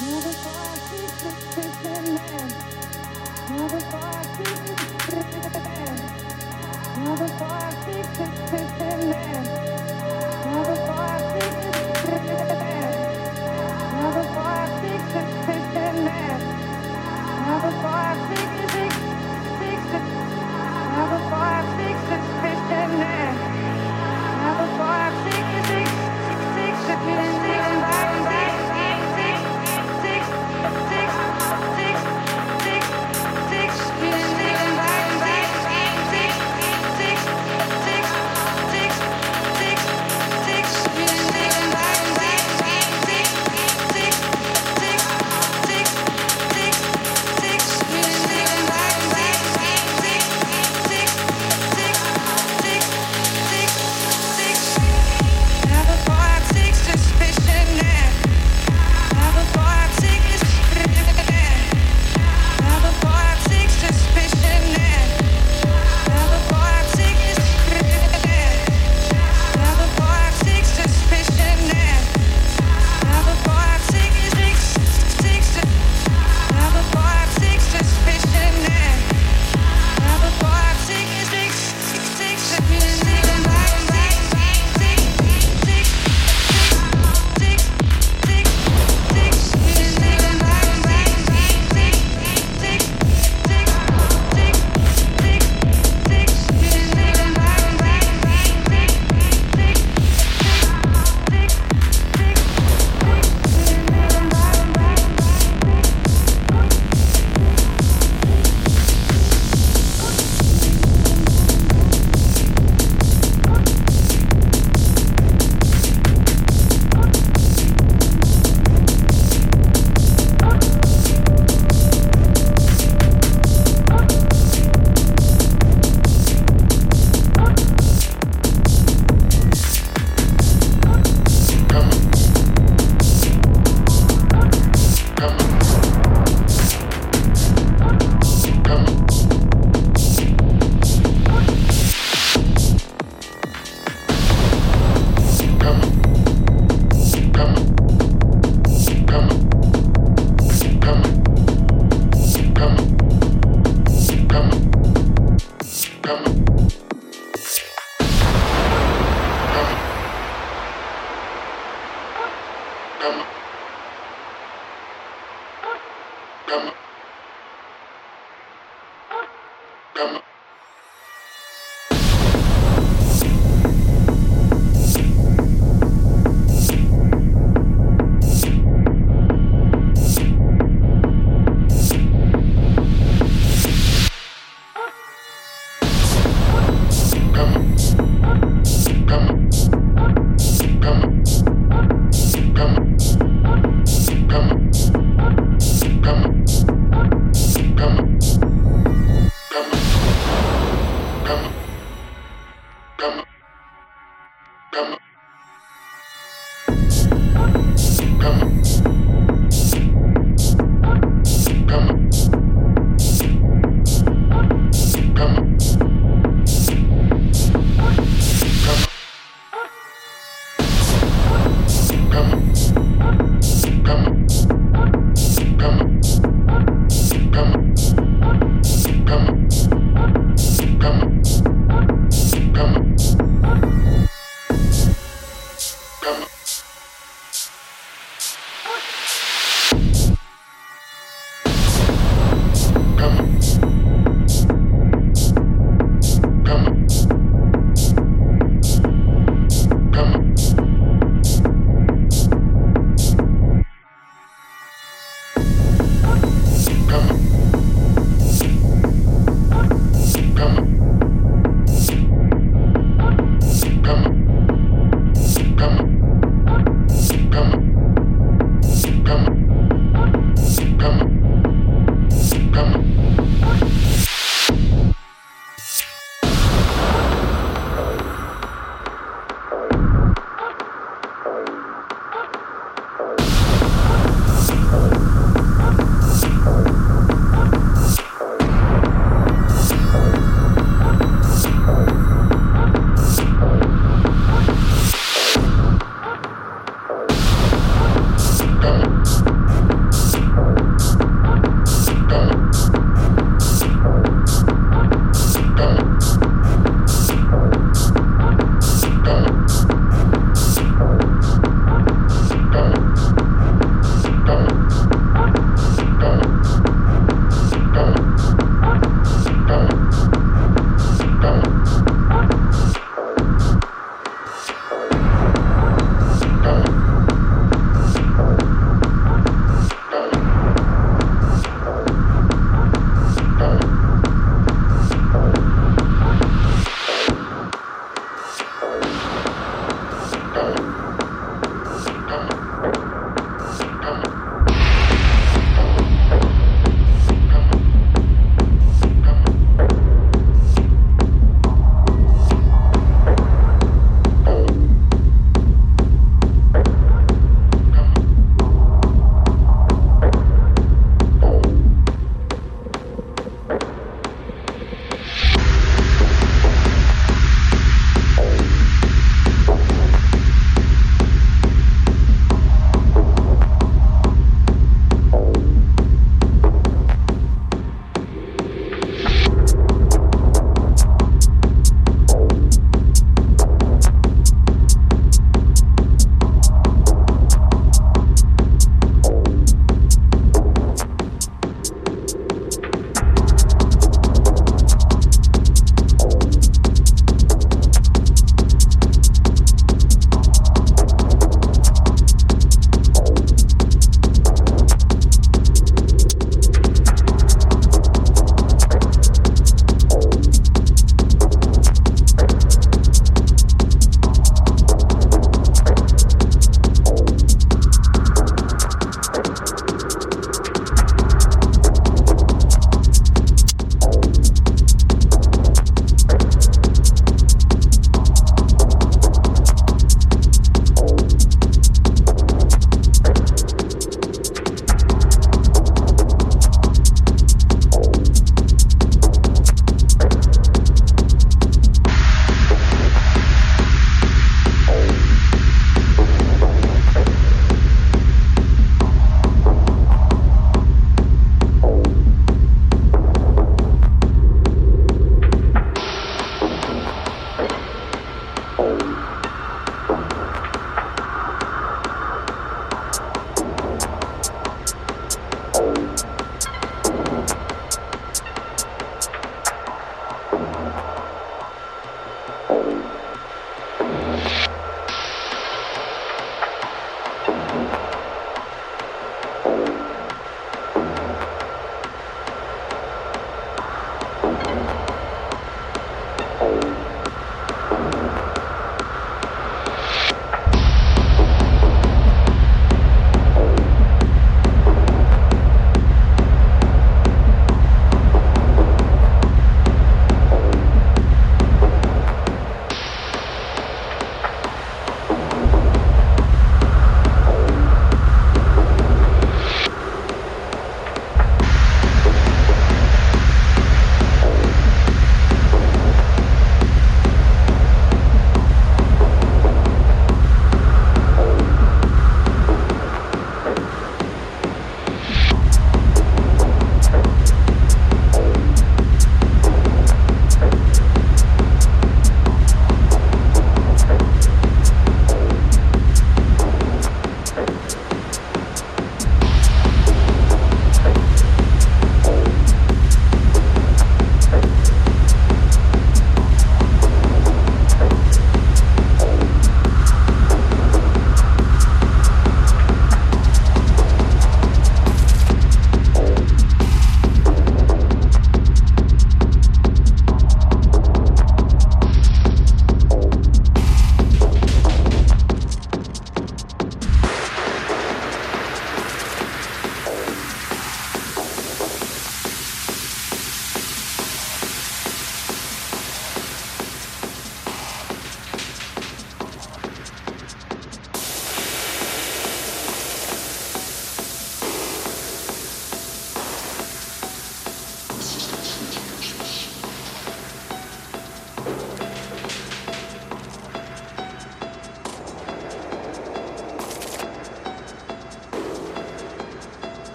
You're the boss,